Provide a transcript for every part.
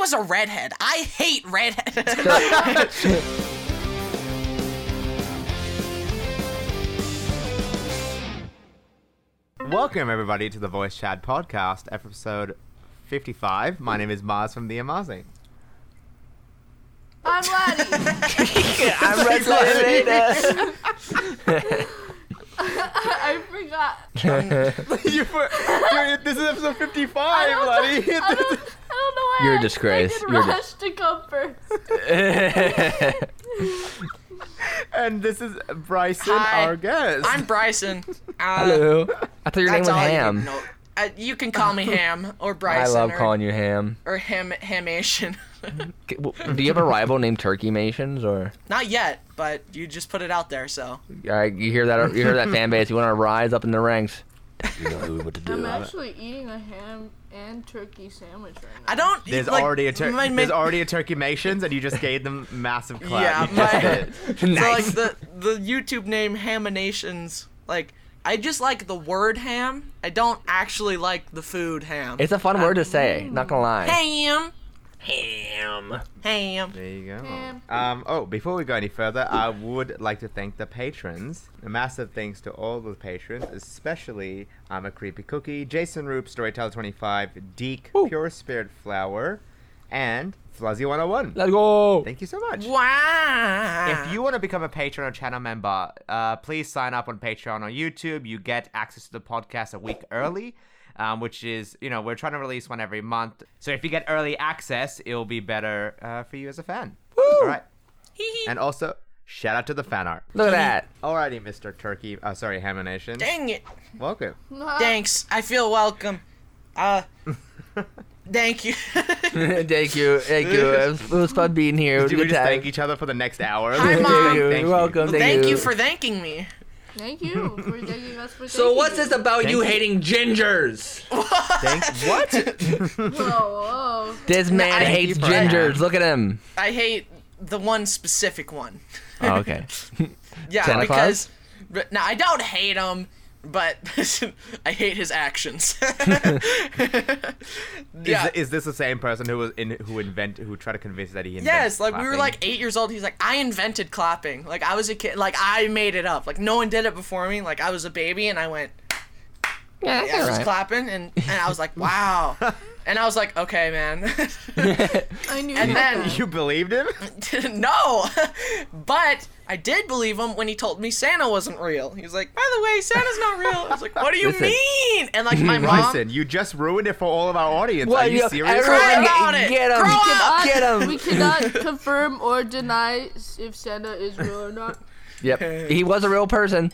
was a redhead. I hate redheads. Welcome everybody to the Voice Chat Podcast, episode 55. My name is Mars from the Amazi. I'm Laddie. I'm Red Later. I forgot. you for, dude, this is episode 55, I You're a I- disgrace. I You're a rush to come first. and this is Bryson, Hi. our guest. I'm Bryson. Uh, Hello. I thought your name was all I Ham. know. Uh, you can call me Ham or Bryson. I love or, calling you Ham. or Ham Hamation. Do you have a rival named Turkey Mations or? Not yet, but you just put it out there, so. All right, you hear that? You hear that fan base? You want to rise up in the ranks? You know what to do. I'm actually eating a ham and turkey sandwich right now. I don't. there's like, already a tur- my- my- there's already a turkey mations, and you just gave them massive clap. Yeah, You just my- did. So like the the YouTube name Haminations, like I just like the word ham. I don't actually like the food ham. It's a fun word to say. Not gonna lie. ham. Ham. Ham. There you go. Ham. Um, oh, before we go any further, I would like to thank the patrons. A massive thanks to all the patrons, especially I'm a Creepy Cookie, Jason Roop, Storyteller25, Deek, Woo. Pure Spirit Flower, and Fluzzy101. Let's go. Thank you so much. Wow. If you want to become a patron or channel member, uh, please sign up on Patreon or YouTube. You get access to the podcast a week early, um, which is, you know, we're trying to release one every month. So if you get early access, it'll be better uh, for you as a fan. All right. And also, shout out to the fan art. Look at that. Alrighty, Mr. Turkey. Uh, sorry, Hamination. Dang it. Welcome. Thanks. I feel welcome. Uh. thank you. thank you. Thank you. It was, it was fun being here. It Did we good just time. thank each other for the next hour? Hi, Mom. you, You're thank you. welcome. Thank, thank you. you for thanking me. Thank you for thanking us for So what's this about Thank you you. hating gingers? Thank what? Whoa, whoa. This man I- hates you for gingers. Look at him. I hate the one specific one. Oh, okay. Yeah, Santa because but, no, I don't hate him, but I hate his actions. yeah. Is, is this the same person who was in who invent who tried to convince that he invented Yes, like we were like eight years old. He's like, I invented clapping. Like I was a kid. Like I made it up. Like no one did it before me. Like I was a baby and I went, Yeah, I was clapping and and I was like, wow. And I was like, okay, man. I knew And that. then- You believed him? no, but I did believe him when he told me Santa wasn't real. He was like, by the way, Santa's not real. I was like, what do you Listen. mean? And like my mom. Bryson, you just ruined it for all of our audience. What, Are you you- serious? everyone Cry about it. Get him. Grow up. cannot- Get him. We cannot confirm or deny if Santa is real or not. Yep. He was a real person.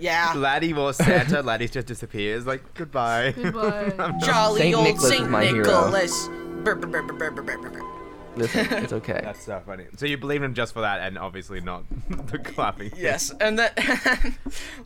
Yeah. Laddie was Santa. Laddie just disappears. Like goodbye. Goodbye. Jolly Saint old Nicholas is Saint my hero. Nicholas. Brr, brr, brr, brr, brr, brr, brr, brr. Listen, it's okay. That's so funny. So you believe him just for that, and obviously not the clapping. thing. Yes, and that,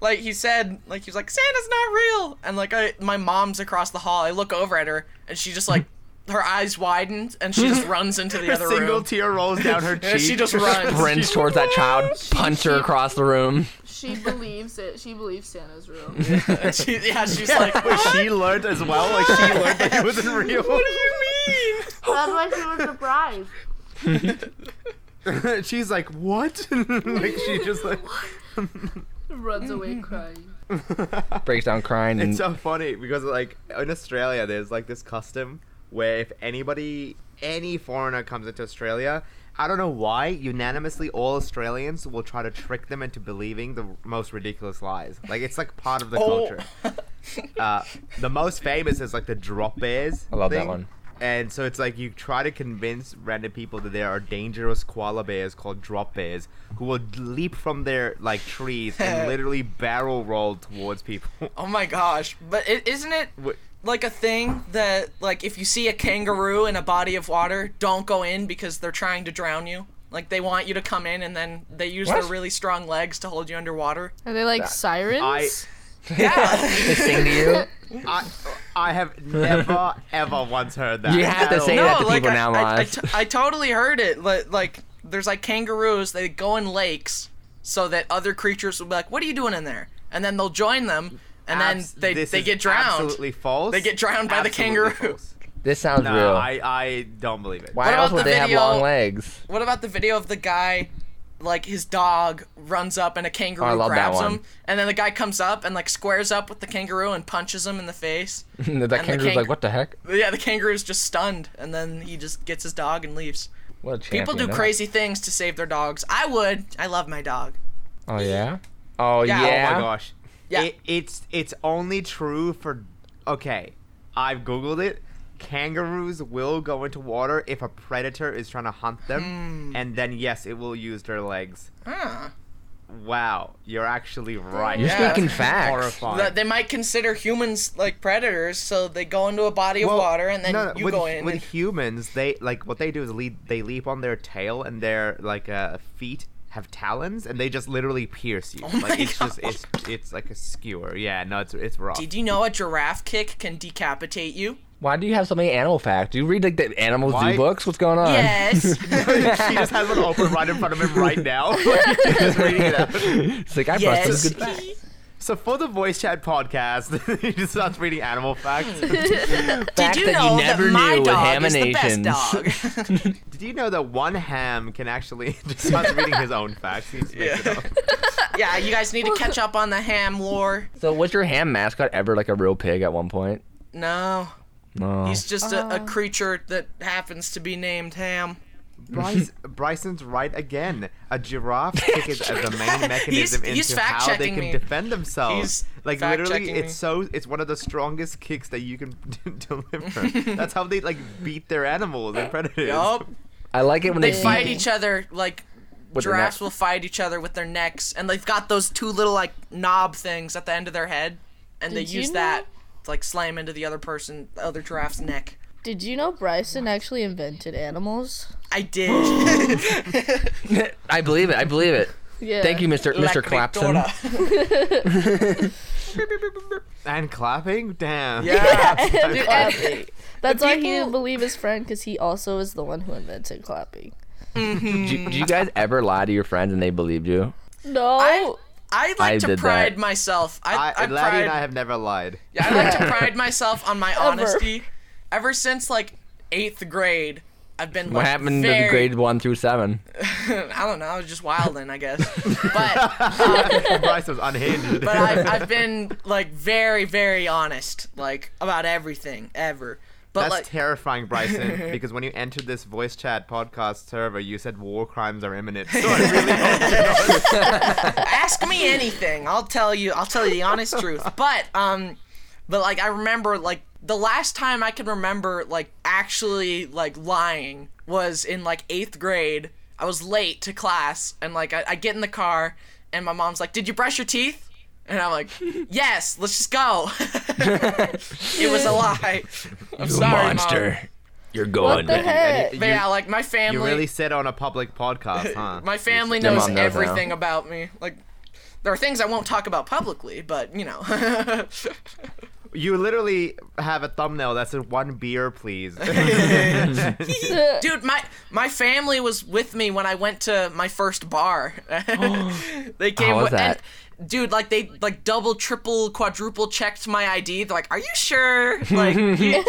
like he said, like he was like Santa's not real, and like I, my mom's across the hall. I look over at her, and she just like her eyes widened, and she just runs into the other room. A other single room. tear rolls down her Yeah, cheek. she just runs. Sprints towards that child, punch her across the room. She believes it. She believes Santa's real. And she, yeah, she's like, But she learned as well. Like she learned that he wasn't real. what do you mean? That's why she was surprised. She's like, what? like she just like. Runs away crying. Breaks down crying and It's so funny because like in Australia, there's like this custom where if anybody, any foreigner comes into Australia, I don't know why, unanimously all Australians will try to trick them into believing the most ridiculous lies. Like it's like part of the Oh. culture. Uh, the most famous is like the drop bears. I love that one. And so it's like you try to convince random people that there are dangerous koala bears called drop bears who will leap from their like trees and literally barrel roll towards people. Oh my gosh! But it, isn't it like a thing that like if you see a kangaroo in a body of water, don't go in because they're trying to drown you. Like they want you to come in, and then they use their really strong legs to hold you underwater. Are they like sirens? I Yeah. they sing to you. I, I have never ever once heard that. You have to say all. that to like people I, now, I, I, Maz. t- I totally heard it. Like, like there's like kangaroos. They go in lakes so that other creatures will be like, "What are you doing in there?" And then they'll join them, and then Abs- they this they is get drowned. Absolutely false. They get drowned by the Absolutely kangaroo. false. This sounds No, real. I, I don't believe it. Why What else would the they video- have long legs? What about the video of the guy, like his dog runs up and a kangaroo Oh, I love that grabs one. him, and then the guy comes up and like squares up with the kangaroo and punches him in the face. that the kangaroo's kang- like, what the heck? Yeah, the kangaroo's just stunned, and then he just gets his dog and leaves. What a People do champion, crazy things to save their dogs. I would. I love my dog. Oh yeah. Oh Yeah. yeah. Oh my gosh. Yeah. It, it's it's only true for okay. I've googled it. Kangaroos will go into water if a predator is trying to hunt them, Hmm. and then yes, it will use their legs. Huh. Wow, you're actually right. You're Yeah. speaking facts. Horrifying. That they might consider humans like predators, so they go into a body of Well, water and then no, no, you with, go in. with and- humans they like what they do is lead they leap on their tail and their like uh, feet have talons and they just literally pierce you Oh like my it's just God. it's it's like a skewer yeah no it's it's rough Did you know a giraffe kick can decapitate you? Why do you have so many animal facts? Do you read like the animal Why- zoo books? What's going on? Yes. she just has one open right in front of him right now Like, he's just reading it out It's like I brought yes. some good facts. So for the voice chat podcast he just starts reading animal facts Did Facts you that you know never that my knew with dog is the best dog? did you know that one ham can actually just starts reading his own facts he just makes it up. yeah, you guys need to catch up on the ham lore. So was your ham mascot ever like a real pig at one point? No, No. he's just a, a oh. creature that happens to be named Ham. Bryce, Bryson's right again. A giraffe kick is the main mechanism he's into how they can me. defend themselves. He's like literally, it's me. so it's one of the strongest kicks that you can deliver. That's how they like beat their animals and predators. Yup. I like it when They they, fight beat- each other like With giraffes will fight each other with their necks, and they've got those two little like knob things at the end of their head, and they Did you use know- that to like slam into the other person, the other giraffe's neck. Did you know Bryson actually invented animals? I did. I believe it. I believe it. Yeah. Thank you, Mr. La Mr. Clapson. And clapping, damn. Yeah. And clapping. That's why he didn't believe his friend because he also is the one who invented clapping. Mm-hmm. Did you, did you guys ever lie to your friends and they believed you? No. I I like I to did pride that. myself. I, I, I, Laddie pride, and I have never lied. yeah, I like to pride myself on my honesty. Ever since like eighth grade, I've been What like, happened very, to the grade one through seven? I don't know. I was just wilding, I guess. But Bryce was unhinged. but I've, I've been like very very honest like about everything ever. But That's like terrifying, Bryson, because when you entered this voice chat podcast server, you said war crimes are imminent. So I really hope you know. ask me anything i'll tell you i'll tell you the honest truth but um but like i remember like the last time i can remember like actually like lying was in like eighth grade i was late to class and like i, I get in the car and my mom's like did you brush your teeth and i'm like yes let's just go it was a lie i'm sorry Mom. You're what going. the heck? But yeah like my family You really said on a public podcast, huh? My family Your knows mom knows now. everything about me. Like, there are things I won't talk about publicly, but you know. You literally have a thumbnail that says one beer, please. Dude, my my family was with me when I went to my first bar. they came How was with, that? and dude, like they like double, triple, quadruple checked my ID. They're like, "Are you sure?" Like, you-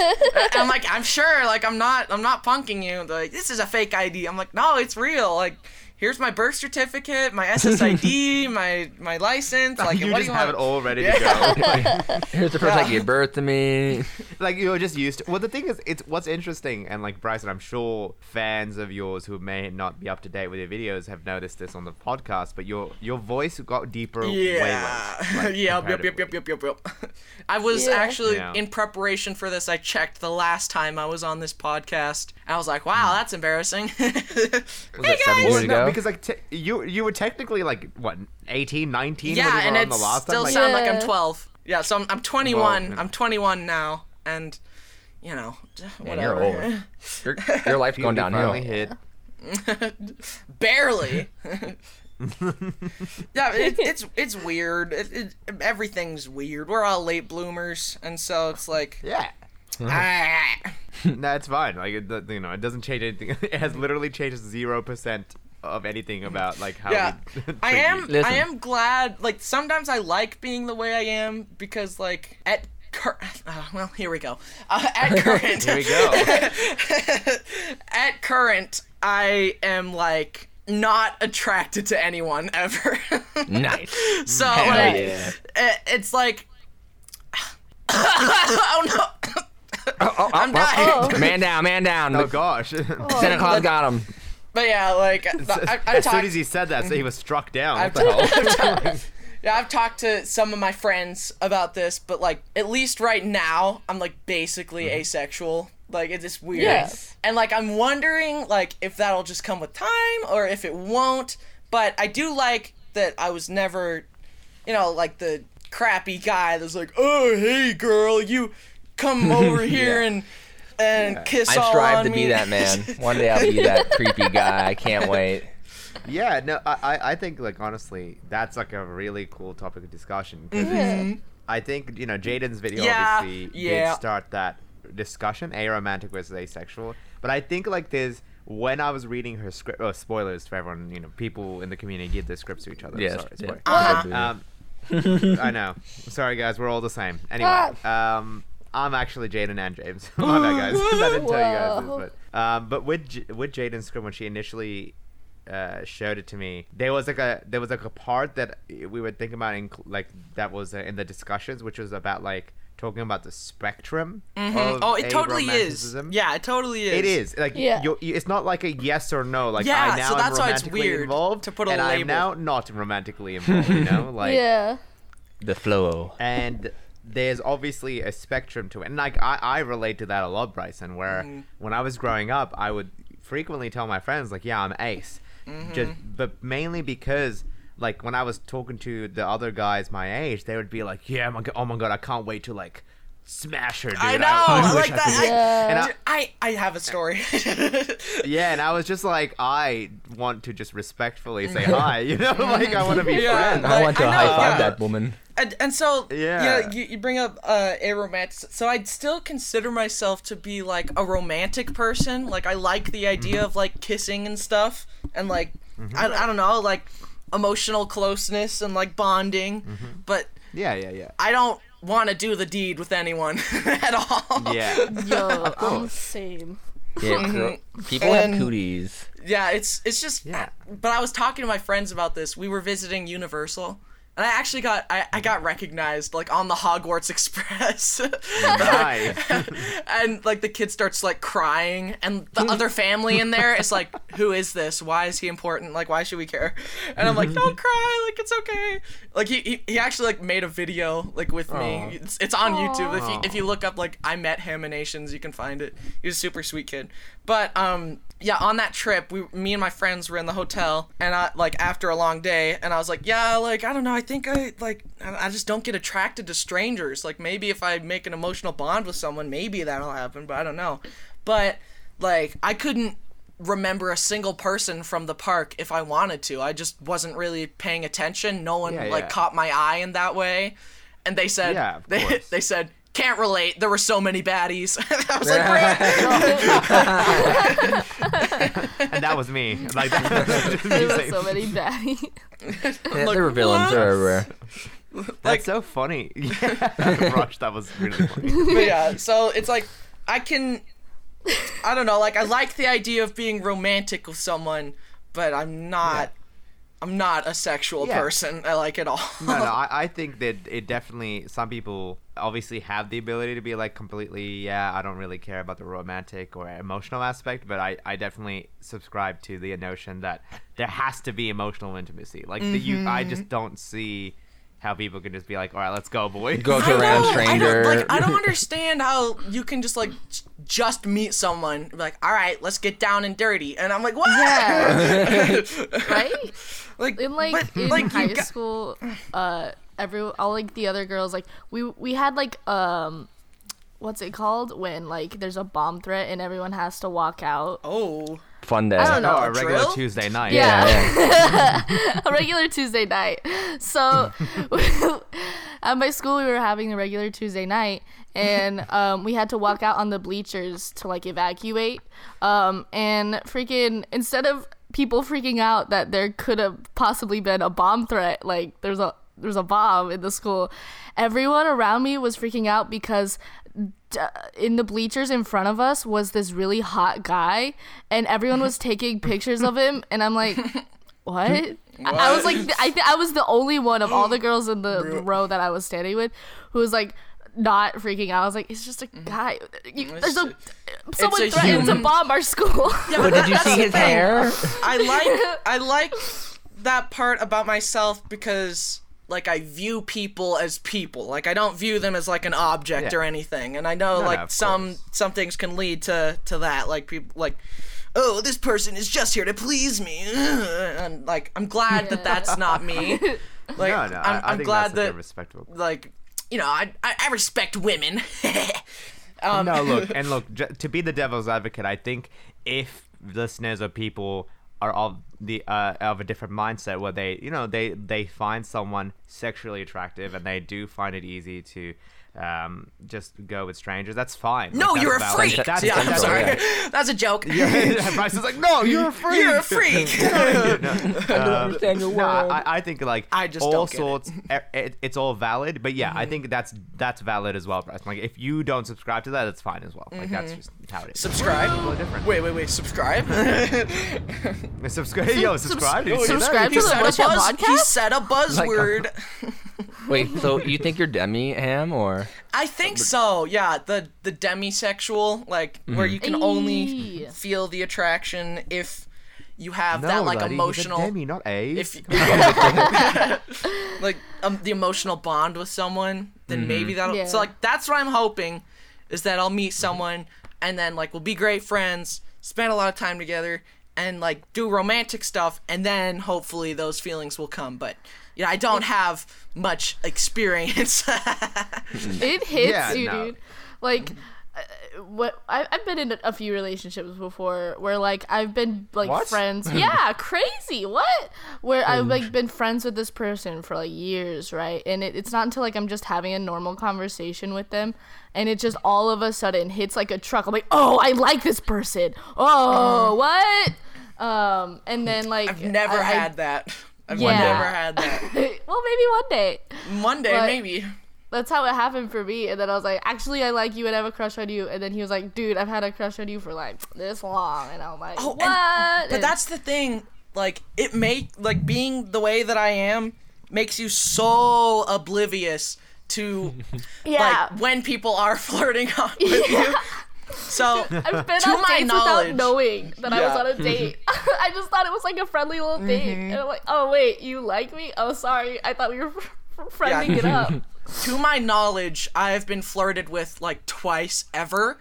I'm like, "I'm sure." Like, I'm not, I'm not punking you. They're like, "This is a fake ID." I'm like, "No, it's real." Like. Here's my birth certificate, my SSID, my my license. Like, you what just do you have want? it all ready to go. Here's the first time you gave birth to me. like you're just used to. Well, the thing is, it's what's interesting, and like Bryson, I'm sure fans of yours who may not be up to date with your videos have noticed this on the podcast, but your your voice got deeper. way Yeah. less, like, yep, yep, yep, yep, yep, yep, yep. I was Yeah. actually Yeah. in preparation for this. I checked the last time I was on this podcast. And I was like, wow, that's embarrassing. Was it seven Well, years no, ago? because like te- you you were technically like what 18, 19 when yeah, you were and on it the last still time. Like, sound like I'm 12. Yeah, so I'm, I'm 21. Well, I'm 21 now, and you know, Man, whatever. you're old. Your, your life's going puberty downhill. finally hit. Barely. yeah, it, it's it's weird. It, it, everything's weird. We're all late bloomers, and so it's like, Yeah. no, it's fine. Like it, you know, it doesn't change anything. It has literally changed zero percent of anything about like how. yeah i am. Listen. i am glad like sometimes i like being the way i am because like at cur- uh, well, here we go. Uh, at current, Here we go. at current, I am like not attracted to anyone ever. Nice. so Hell like, yeah. it- it's like, oh no, Oh, I'm dying. Man down, man down. oh gosh. Santa Claus got him. But yeah, like I, I as soon as he said that, so he was struck down. I've, What the hell? yeah, I've talked to some of my friends about this, but like at least right now, I'm like basically Mm-hmm. asexual. Like it's just weird. Yeah. And like I'm wondering like if that'll just come with time or if it won't. But I do like that I was never, you know, like the crappy guy that's like, oh hey girl, you come over here and and kiss I all strive on to me. be that man. One day I'll be that creepy guy. I can't wait. Yeah, no, I, I- I think like honestly, that's like a really cool topic of discussion. 'cause Mm-hmm. I think you know Jaiden's video Yeah, obviously yeah. did start that discussion, aromantic versus asexual. But I think like there's when I was reading her script. Oh, spoilers for everyone. You know, people in the community give their scripts to each other. Yes. Sorry, yeah. spoiler. Uh-huh. Um, I know. Sorry, guys. We're all the same. Anyway, um, I'm actually Jaiden and James. My bad, guys. I didn't tell you guys this, but um, but with J- with Jaiden's script when she initially uh, showed it to me, there was like a there was like a part that we were thinking about, in, like that was uh, in the discussions, which was about like talking about the spectrum. Of Oh, it totally is. Yeah, it totally is. It is like Yeah. you you- it's not like a yes or no. Like Yeah, I now so am that's why it's weird involved, to put a and I'm now not romantically involved. You know, like yeah. The flow. and there's obviously a spectrum to it. And like I, I relate to that a lot, Bryson. Where Mm-hmm. when I was growing up, I would frequently tell my friends like, "Yeah, I'm ace," Mm-hmm. just but mainly because. Like when I was talking to the other guys my age, they would be like, "Yeah, my, go- oh my god, I can't wait to like smash her, dude." I know. I, wish like I that. I, Yeah. And I, I, I have a story. yeah, and I was just like, I want to just respectfully say hi, you know, like I want to be Yeah. friends. I want to I high five yeah. that woman. And, and so Yeah. you, you bring up uh, a romance. So I'd still consider myself to be like a romantic person. Like I like the idea mm-hmm. of like kissing and stuff, and like mm-hmm. I, I don't know, like emotional closeness and like bonding. Mm-hmm. But Yeah, yeah, yeah. I don't want to do the deed with anyone at all. Yeah. Yo, I'm the same. Yeah, girl- people have cooties. Yeah, it's it's just. Yeah. But I was talking to my friends about this. We were visiting Universal, and I actually got I, I got recognized like on the Hogwarts Express. Nice. and like the kid starts like crying, and the other family in there is like, "Who is this? Why is he important? Like, why should we care?" And I'm like, "Don't cry. Like, it's okay." Like he he, he actually like made a video like with me. It's, it's on YouTube. If you if you look up like I met Haminations, you can find it. He was a super sweet kid. But um yeah, on that trip, we me and my friends were in the hotel, and I like after a long day, and I was like, yeah, like I don't know, I think I like I I just don't get attracted to strangers. Like maybe if I make an emotional bond with someone, maybe that'll happen, but I don't know. But like I couldn't remember a single person from the park if I wanted to. I just wasn't really paying attention. No one Yeah, like yeah. caught my eye in that way. And they said Yeah, they, they said can't relate. There were so many baddies. I was like, "Great." and that was me. Like that's There were so many baddies. Yeah, there were villains. They're everywhere. That's so funny. Yeah. Rush, that was really funny. but yeah, so it's like I can I don't know, like I like the idea of being romantic with someone, but I'm not I'm not a sexual Yeah. person. I like it all. No, no, I, I think that it definitely some people obviously have the ability to be like completely yeah I don't really care about the romantic or emotional aspect, but I, I definitely subscribe to the notion that there has to be emotional intimacy. Like the, you, I just mm-hmm. don't see how people can just be like, all right, let's go, boy. Go to a I random stranger. I don't, like I don't understand how you can just like just meet someone like, all right, let's get down and dirty, and I'm like, what? Yeah. right? Like In like but, in like, you high got- school, uh, every all like the other girls like we we had like um, what's it called when like there's a bomb threat and everyone has to walk out. Oh, Fun day. I don't know. Oh, a regular drill? Tuesday night. Yeah. yeah. a regular Tuesday night. So at my school, we were having a regular Tuesday night, and um, we had to walk out on the bleachers to like evacuate. Um, and freaking instead of people freaking out that there could have possibly been a bomb threat, like there's a there was a bomb in the school. Everyone around me was freaking out because d- in the bleachers in front of us was this really hot guy, and everyone was taking pictures of him, and I'm like, what? I, I was like, I th- I was the only one of all the girls in the row that I was standing with who was like not freaking out. I was like, it's just a guy. You, there's a someone a threatened to bomb our school. Yeah, But did you see his hair? I like I like that part about myself because like I view people as people. Like I don't view them as like an object Yeah. or anything. And I know No, no, like of some course. some things can lead to to that. Like people like oh this person is just here to please me. And like I'm glad that that's not me. Like no, no, I'm, I, I I'm think glad that's like, a that respectable. like you know I I, I respect women. um, no, look, and look, j- to be the devil's advocate, I think if listeners or people are of the uh, of a different mindset where they, you know, they they find someone sexually attractive and they do find it easy to um, just go with strangers, that's fine. no, Like, you're a valid. freak. That's, yeah, I'm sorry. okay. That's a joke. Yeah, Bryce is like, no, you're a freak. You're a freak. I don't understand your uh, No. I, I think like I just all don't it. sorts. e- It, it's all valid, but yeah, I mm-hmm. think that's that's valid as well, Bryce. Like if you don't subscribe to that, that's fine as well. Like that's mm-hmm. just how it is. Subscribe. People are different. Wait, wait, wait. Subscribe. subscribe. Yo, subscribe. Did you see that? subscribe he to the said a What's That buzz. He podcast? said a uh, buzzword. Wait, so you think you're demi ham or? I think so. Yeah, the the demisexual, like where you can mm-hmm. only Eee. feel the attraction if you have No, that like laddie, he's a emotional. Demi, not A. If you- like um, the emotional bond with someone, then maybe mm-hmm. that'll. Yeah. So like that's what I'm hoping, is that I'll meet someone and then like we'll be great friends, spend a lot of time together, and like do romantic stuff, and then hopefully those feelings will come. But you know, I don't have much experience. it hits Yeah, you, no. dude. Like, what I, I've been in a few relationships before where like I've been like What? friends. yeah, crazy. What? Where I've like been friends with this person for like years, right? And it, it's not until like I'm just having a normal conversation with them, and it just all of a sudden hits like a truck. I'm like, oh, I like this person. Oh, what? Um, and then like I've never I- I- had that. I've Yeah. never had that. well, maybe one day. One day, But- maybe. That's how it happened for me. And then I was like, actually, I like you and I have a crush on you. And then he was like, dude, I've had a crush on you for like this long. And I'm like, Oh, what? and- but And- that's the thing. Like it make like being the way that I am makes you so oblivious to yeah. like when people are flirting on with you. So I've been to on my dates knowledge- without knowing that I was on a date. I just thought it was like a friendly little Mm-hmm. thing. And I'm like, oh, wait, you like me? Oh, sorry. I thought we were friending it up. To my knowledge, I have been flirted with like twice ever,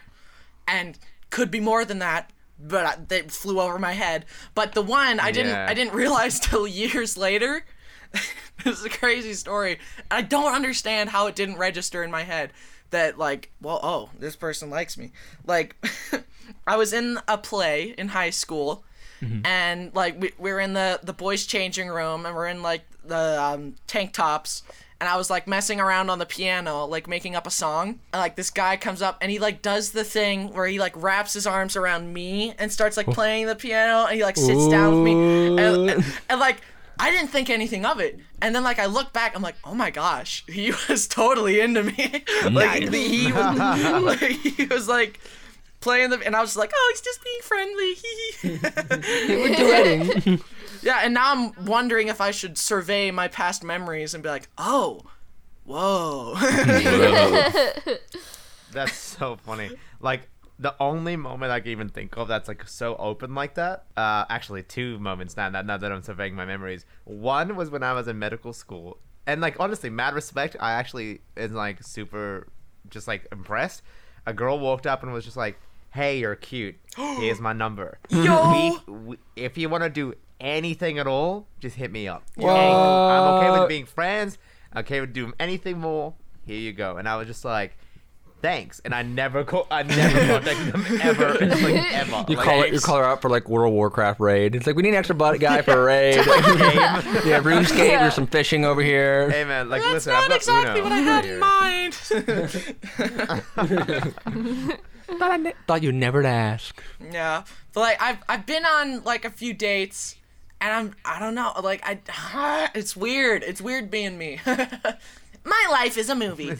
and could be more than that. But I, they flew over my head. But the one I didn't Yeah. I didn't realize till years later. this is a crazy story. I don't understand how it didn't register in my head that like, well, oh, this person likes me. Like, I was in a play in high school, and like we, we were in the the boys' changing room, and we're in like the um, tank tops. And I was like messing around on the piano, like making up a song. And like this guy comes up and he like does the thing where he like wraps his arms around me and starts like oh. playing the piano and he like sits down with me. And, and, and, like I didn't think anything of it. And then like I look back, I'm like, oh my gosh, he was totally into me. like he was, like, he was like playing the, and I was like, oh, he's just being friendly. We're duetting. yeah, and now I'm wondering if I should survey my past memories and be like, oh, whoa. That's so funny. Like the only moment I can even think of that's like so open like that. Uh, actually, two moments now. Now, now that I'm surveying my memories. One was when I was in medical school, and like honestly, mad respect. I actually is like super, just like impressed. A girl walked up and was just like, "Hey, you're cute. Here's my number. Yo. We, we, if you want to do anything at all, just hit me up. What? I'm okay with being friends. Okay with doing anything more. Here you go." And I was just like thanks. And I never call, I never contacted them ever, like ever. You like, call it. You call her out for like World of Warcraft raid. It's like we need an extra butt guy for a raid. yeah, RuneScape. There's some fishing over here. Hey man, like That's listen, not I've got exactly Uno what I had in mind. Thought, I ne- thought you'd never ask. yeah, but like I've I've been on like a few dates, and I'm I don't know like I it's weird. It's weird being me. my life is a movie.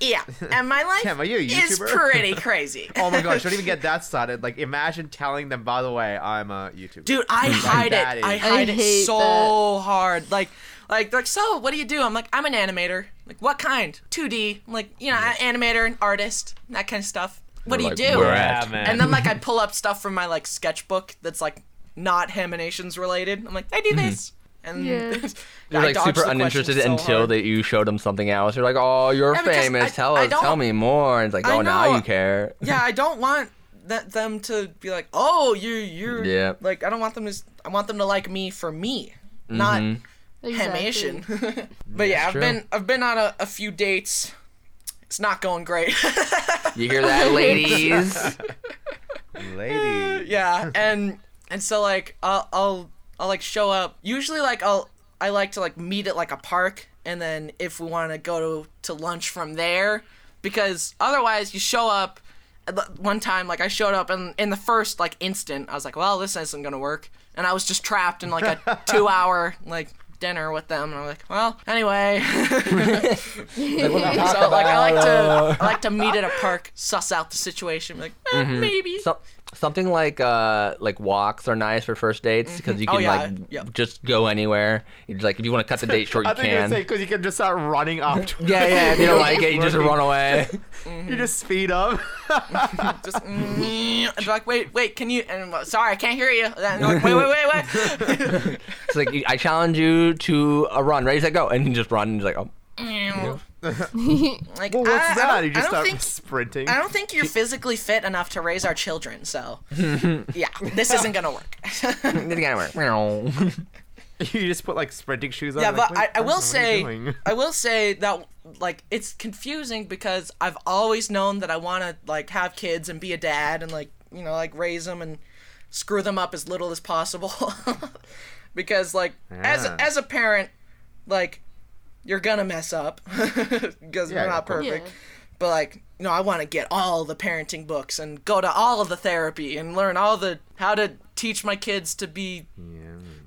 yeah, and my life Tim, are you a is pretty crazy. Oh my gosh, don't even get that started. Like, imagine telling them, by the way, I'm a YouTuber. Dude, I hide that it. I hide I it hate so hard. Like, like, they're like, so what do you do? I'm like, I'm an animator. Like, what kind? 2D. I'm like, you know, an animator, an artist, that kind of stuff. What do you do? "Where yeah, at?" man. And then like I pull up stuff from my like sketchbook that's like not Haminations related. I'm like, I do mm-hmm. this. And Yeah. I You're like super uninterested so until hard. that you showed them something else. You're like, oh, you're Yeah, famous. I- tell I us, tell me more. And it's like, oh, now you care. yeah, I don't want that them to be like, oh, you you're Yeah. like I don't want them to. I want them to like me for me, not mm-hmm. Exactly. Hamation. but yeah, I've true. been I've been on a, a few dates. It's not going great. You hear that, ladies? ladies. yeah, and and so like I'll I'll I'll like show up. Usually like I'll I like to like meet at like a park, and then if we want to go to to lunch from there, because otherwise you show up. Uh, one time, like I showed up, and in the first like instant, I was like, "Well, this isn't gonna work," and I was just trapped in like a two-hour like dinner with them, and I'm like, "Well, anyway." so like I like to I like to meet at a park, suss out the situation, like eh, maybe. So, something like uh like walks are nice for first dates because you Oh, can yeah, like yep. just go anywhere. You just, like if you want to cut the date short, you I think you can. say because you can just start running up. To yeah, yeah. If you don't like it, you just run away. You just speed up. just mm, and they're like, wait, wait, can you? And I'm sorry, I can't hear you. And like, wait, wait, wait, wait. It's like I challenge you to a run. Ready, set, go, and you just run. And you're like, oh, like, well, what's I, I that? don't- You just I don't start think sprinting. I don't think you're physically fit enough to raise our children. So, yeah, this isn't gonna work. it's gonna work. You just put like sprinting shoes on. yeah, but "Wait, I, I will say. I will say that like it's confusing because I've always known that I want to like have kids and be a dad and like you know like raise them and screw them up as little as possible. because like as as a parent, like you're gonna mess up because Yeah, we're not perfect. Yeah. But like, you know, I want to get all the parenting books and go to all of the therapy and learn all the how to teach my kids to be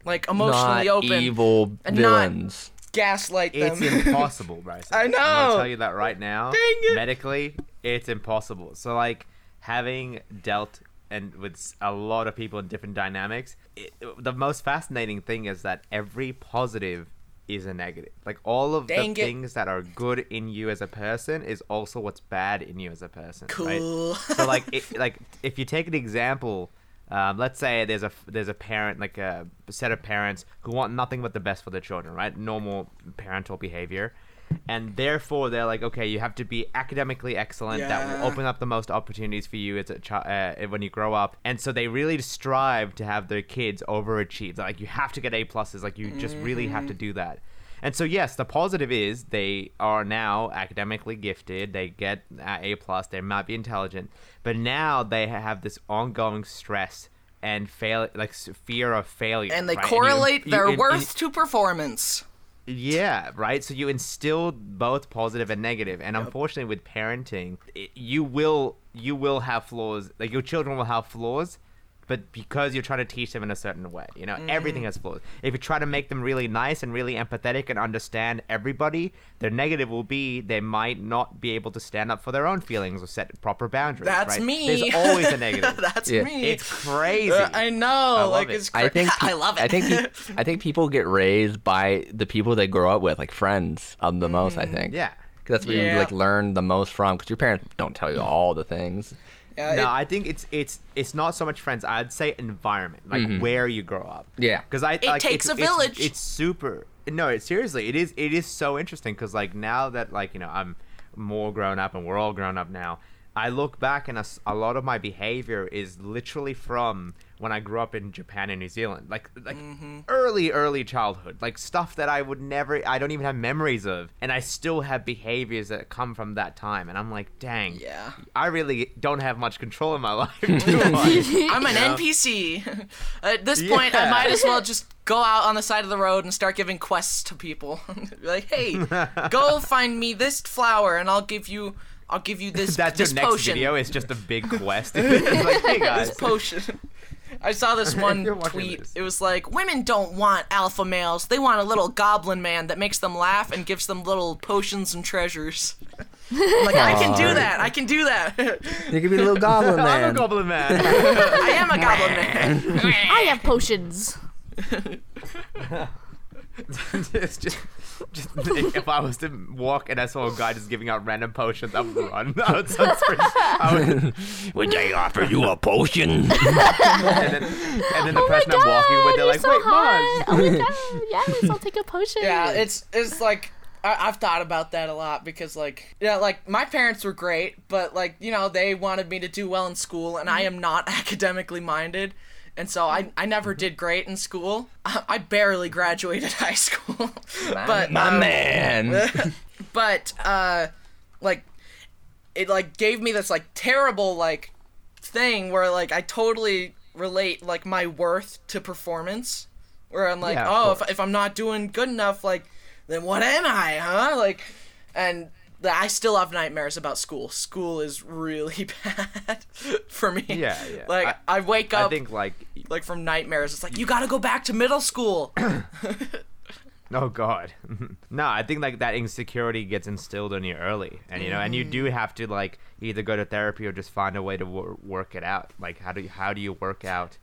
like emotionally Not open, evil and not- villains. gaslight them. It's impossible, Bryson. I I'm know. gonna tell you that right now. Dang it. Medically, it's impossible. So like having dealt and with a lot of people in different dynamics, it, the most fascinating thing is that every positive is a negative. Like all of Dang the it. things that are good in you as a person is also what's bad in you as a person. right? Cool. so like it, like if you take an example um, let's say there's a there's a parent like a set of parents who want nothing but the best for their children right normal parental behavior and therefore they're like okay you have to be academically excellent that will open up the most opportunities for you as a child uh, when you grow up and so they really strive to have their kids overachieve They're like you have to get a pluses like you just really have to do that and so yes, the positive is they are now academically gifted. They get A plus. They might be intelligent, but now they have this ongoing stress and fail, like fear of failure. and they right? you- correlate you- their and- and- worth to performance. Yeah, right. So you instill both positive and negative, and unfortunately, with parenting, it, you will you will have flaws. Like your children will have flaws, but because you're trying to teach them in a certain way, you know, everything has flaws. If you try to make them really nice and really empathetic and understand everybody, their negative will be they might not be able to stand up for their own feelings or set proper boundaries. That's right? me. There's always a negative. That's Yeah. me. it's crazy. Uh, I know. love like it. it's. Cra- I think I love it. I think pe- I think people get raised by the people they grow up with, like friends, um, the most. I think. yeah. 'Cause that's where you like learn the most from. Because your parents don't tell you all the things. Yeah, no, it- I think it's it's it's not so much friends. I'd say environment, like mm-hmm. where you grow up. Yeah. because I like, takes it's, a it's- village. It's, super. No, it, seriously, it is. It is so interesting because like now that like you know I'm more grown up and we're all grown up now. I look back and a, a, lot of my behavior is literally from when I grew up in Japan and New Zealand, like like Mm-hmm. early early childhood, like stuff that I would never, I don't even have memories of, and I still have behaviors that come from that time, and I'm like, dang, Yeah. I really don't have much control in my life. do I? I'm an know? NPC. At this point, I might as well just go out on the side of the road and start giving quests to people. Like, hey, go find me this flower, and I'll give you, I'll give you this That's this your next potion. video. It's just a big quest. it's like, hey guys, This potion. I saw this one tweet. this. It was like, women don't want alpha males. They want a little goblin man that makes them laugh and gives them little potions and treasures. I'm like, I can do that. I can do that. You can be a little goblin man. I'm a goblin man. I am a goblin man. I have potions. it's just, just if I was to walk and I saw a guy just giving out random potions, I would run. I would sound pretty- I would, Would they offer you a potion? and then, and then the Oh my person god, I'm walking with, they're like, so "Wait, hot. Mars." Oh my god, yes, I'll take a potion. Yeah, it's it's like I, I've thought about that a lot because like yeah, like my parents were great, but like you know they wanted me to do well in school, and I mm-hmm. am not academically minded. And so I, I never did great in school. I, I barely graduated high school. but My um, man. but uh like it like gave me this like terrible like thing where like I totally relate like my worth to performance where I'm like Yeah, oh if, if I'm not doing good enough like then what am I huh like and I still have nightmares about school. School is really bad for me. Yeah, yeah. like I, I- wake I think like, like from nightmares. It's like you gotta go back to middle school. Oh god, no, I think like that insecurity gets instilled in you early, and you know, and you do mm. have to like either go to therapy or just find a way to wor- work it out. Like, how do you, how do you work out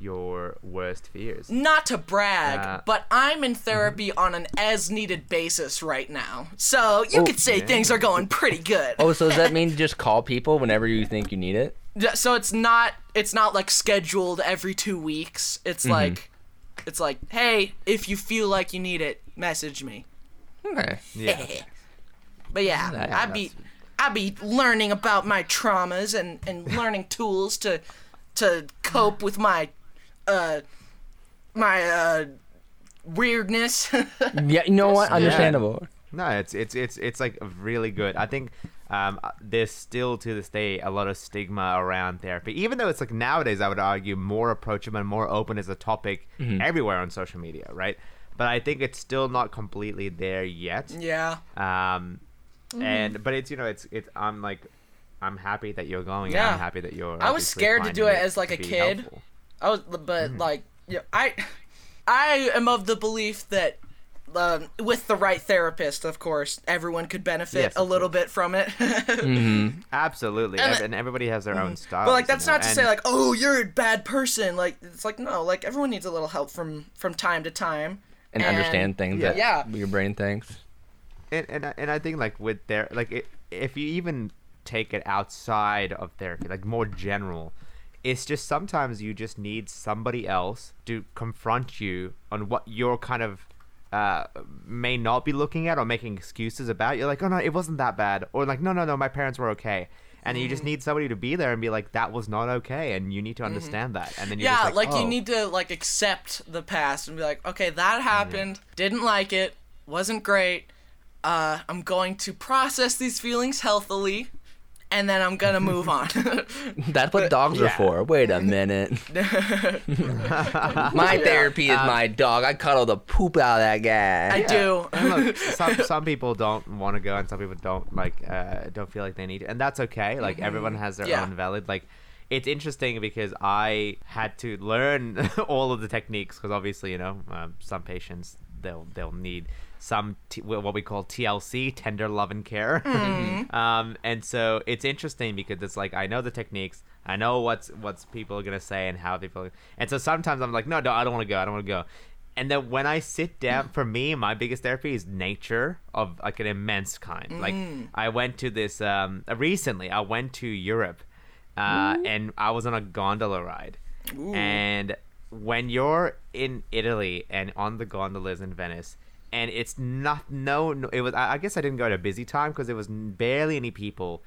your worst fears? not to brag, Uh, but I'm in therapy on an as needed basis right now. So you Oh, could say yeah. things are going pretty good. Oh, so does that mean just call people whenever you think you need it? Yeah, So it's not it's not like scheduled every 2 weeks. It's Mm-hmm. like it's like, "Hey, if you feel like you need it, message me." Okay. Yeah. But yeah, Yeah, I'd be I'd be learning about my traumas and and learning tools to to cope with my uh my uh weirdness. Yeah, you know what? Understandable. No, it's it's it's it's like really good. I think um, there's still to this day a lot of stigma around therapy, even though it's like nowadays I would argue more approachable and more open as a topic everywhere on social media, right? But I think it's still not completely there yet. yeah. Um, and but it's you know it's it's I'm like I'm happy that you're going. Yeah. I'm happy that you're. I was scared to do it as, like, a kid. helpful. I was, but Mm-hmm. like, yeah, I, I am of the belief that, um, with the right therapist, of course, everyone could benefit Yes, a little course. bit from it. Absolutely, And and, everybody has their own style. but like, that's not to say like, oh, you're a bad person. Like, it's like no, like everyone needs a little help from from time to time. And, understand things Yeah. that Yeah. your brain thinks. and and I- and I think like with their like it, if you even take it outside of therapy, like more general, it's just sometimes you just need somebody else to confront you on what you're kind of uh, may not be looking at or making excuses about. You're like, oh no, it wasn't that bad, or like, no, no, no, my parents were okay. And you Mm-hmm. just need somebody to be there and be like, that was not okay, and you need to understand that. And then you're Mm-hmm. Yeah, like, like, you "Oh." need to like accept the past and be like, okay, that happened. Didn't like it. Wasn't great. Uh, I'm going to process these feelings healthily, and then I'm gonna move on. That's what dogs are for. Wait a minute. my therapy is my dog. I cuddle the poop out of that guy. I do. Look, some some people don't want to go, and some people don't like uh, don't feel like they need, it. and that's okay. Like everyone has their Yeah. own valid. Like it's interesting because I had to learn all of the techniques because obviously you know um, some patients they'll they'll need some t- what we call TLC, tender love and care. um, and so it's interesting because it's like I know the techniques. I know what's what's people are gonna say and how people. And so sometimes I'm like, no, no, I don't want to go. I don't want to go. And then when I sit down, for me, my biggest therapy is nature of like an immense kind. Like I went to this um, recently. I went to Europe, uh, and I was on a gondola ride. And when you're in Italy and on the gondolas in Venice, and it's not no, no it was. I I guess I didn't go at a busy time because there was barely any people,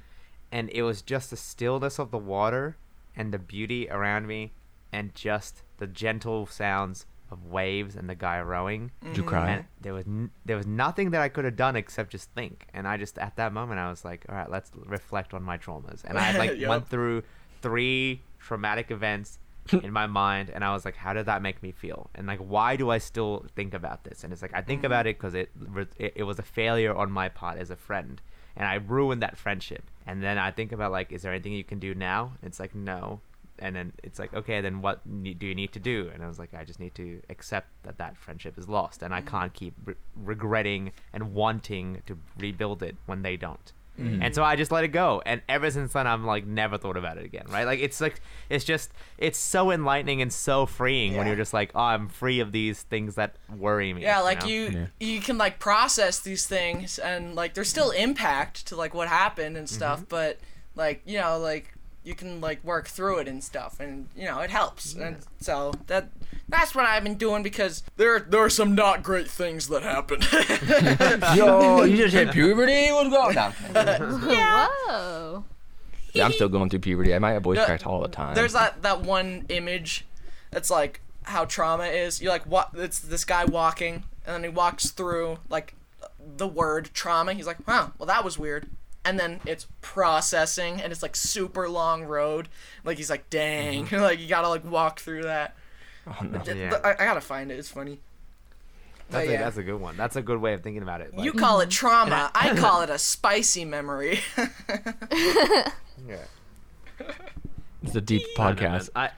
and it was just the stillness of the water and the beauty around me, and just the gentle sounds of waves and the guy rowing. Did you cry? And there was n- there was nothing that I could have done except just think. And I just at that moment I was like, all right, let's reflect on my traumas. And I like Yup. went through three traumatic events in my mind, and I was like, how did that make me feel? And like, why do I still think about this? And it's like I think mm-hmm. about it because it, it it was a failure on my part as a friend, and I ruined that friendship. And then I think about like, is there anything you can do now? It's like no. and then it's like okay then what do you need to do and i was like i just need to accept that that friendship is lost and i mm-hmm. can't keep re- regretting and wanting to rebuild it when they don't and so i just let it go and ever since then i'm like never thought about it again right like it's like it's just it's so enlightening and so freeing when you're just like oh i'm free of these things that worry me Yeah, like know? you you can like process these things and like there's still impact to like what happened and stuff, Mm-hmm. but like, you know, like you can like work through it and stuff and you know, it helps. And so that that's what I've been doing because there there are some not great things that happen. Yo, you just hit puberty? What's going on? Whoa. Yeah, I'm still going through puberty. I might have voice No, cracks all the time. There's that that one image that's like how trauma is. You're like what it's this guy walking and then he walks through like the word trauma. He's like, "Huh, well that was weird." And then it's processing and it's like super long road. Like he's like, "Dang." Mm-hmm. like you got to like walk through that. Oh, no. Th- Yeah. th- I, I got to find it. It's funny. that's, But a, yeah. that's a good one that's a good way of thinking about it like, You call it trauma. I call it a spicy memory. yeah. It's a deep I don't know, podcast. I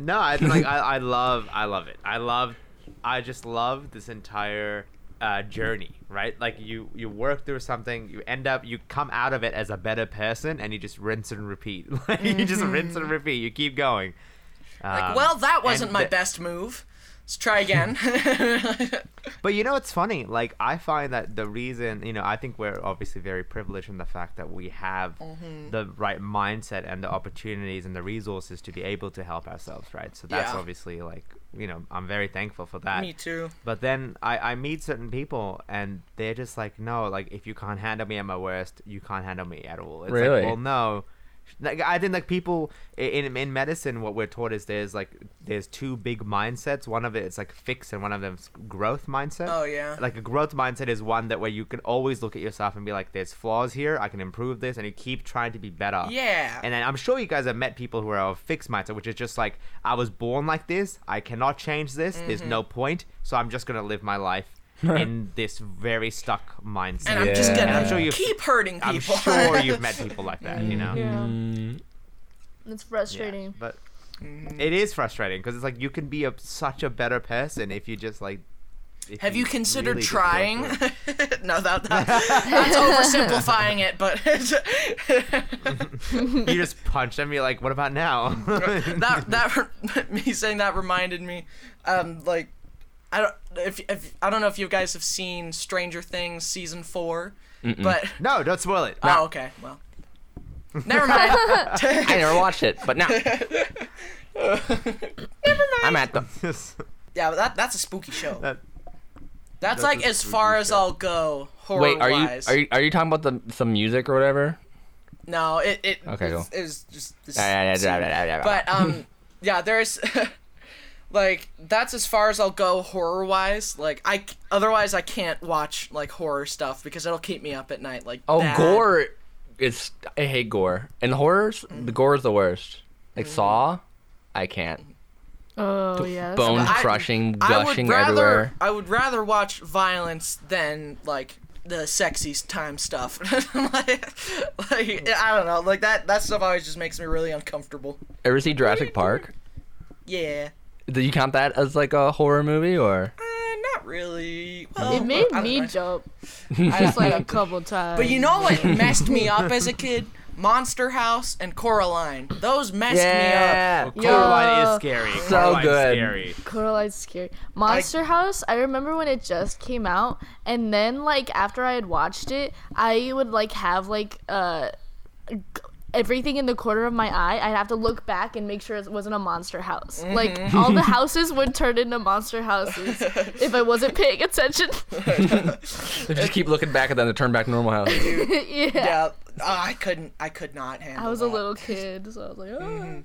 no, I like I, I love I love it. I love I just love this entire uh, journey, right? Like you you work through something, you end up you come out of it as a better person, and you just rinse and repeat. Like you just rinse and repeat. You keep going. like, Um, well, that wasn't my the- best move. Let's try again. But you know what's funny? Like I find that the reason, you know, I think we're obviously very privileged in the fact that we have Mm-hmm. the right mindset and the opportunities and the resources to be able to help ourselves, right? So that's Yeah. obviously like, you know, I'm very thankful for that. Me too. But then I, I meet certain people and they're just like, no, like if you can't handle me at my worst, you can't handle me at all. It's Really? like, well, no. Like I think like people in in medicine, what we're taught is there's like there's two big mindsets. One of it is like fixed, and one of them's growth mindset. Oh, yeah. Like a growth mindset is one that where you can always look at yourself and be like, there's flaws here. I can improve this, and you keep trying to be better. Yeah. And then I'm sure you guys have met people who are of fixed mindset, which is just like, I was born like this. I cannot change this. There's no Mm-hmm. point. So I'm just gonna live my life in this very stuck mindset. and I'm just Yeah. gonna I'm sure you've- keep hurting people. I'm sure you've met people like that, you know. Yeah. Mm, It's Yeah, frustrating. but Mm-hmm. it is frustrating because it's like you can be a, such a better person if you just like. if Have you considered really trying? no, that, that that's oversimplifying it, but you just punch them. You're like, what about now? that that me saying that reminded me, um, like, I don't if, if I don't know if you guys have seen Stranger Things season four, but no, don't spoil it. oh okay, well, never mind. I never watched it, but now I'm at the. yeah, but that that's a spooky show. That- That's, that's like a as far spooky as show. I'll go horror Wait, are you wise. are you are you talking about the some music or whatever? No, it it Okay, it's, cool. it's just this But but um yeah there's like that's as far as i'll go horror wise like I otherwise i can't watch like horror stuff because it'll keep me up at night like oh, bad. gore is I hate gore. And horrors, the gore is the worst. Like Mm. Saw, I can't. Oh yeah. Bone bad. I- crushing, I would gushing rather everywhere. i would rather watch violence than like the sexy time stuff like, like i don't know like that that stuff always just makes me really uncomfortable Ever see Jurassic Park? yeah Do you count that as like a horror movie or? uh, not really well, It made I me know. jump I- just like a couple times. But you know what messed me up as a kid? Monster House and Coraline. Those messed me up. Yeah. Coraline Yo. is scary. So Coraline's good. Scary. Coraline's scary. Monster House, I remember when it just came out, and then like after I had watched it, I would like have like uh g- everything in the corner of my eye. I'd have to look back and make sure it wasn't a monster house. Mm-hmm. Like all the houses would turn into monster houses if I wasn't paying attention. Just keep looking back at them to turn back to normal house. yeah. Yeah, oh, I couldn't. I could not handle. I was a little kid, so I was like, oh.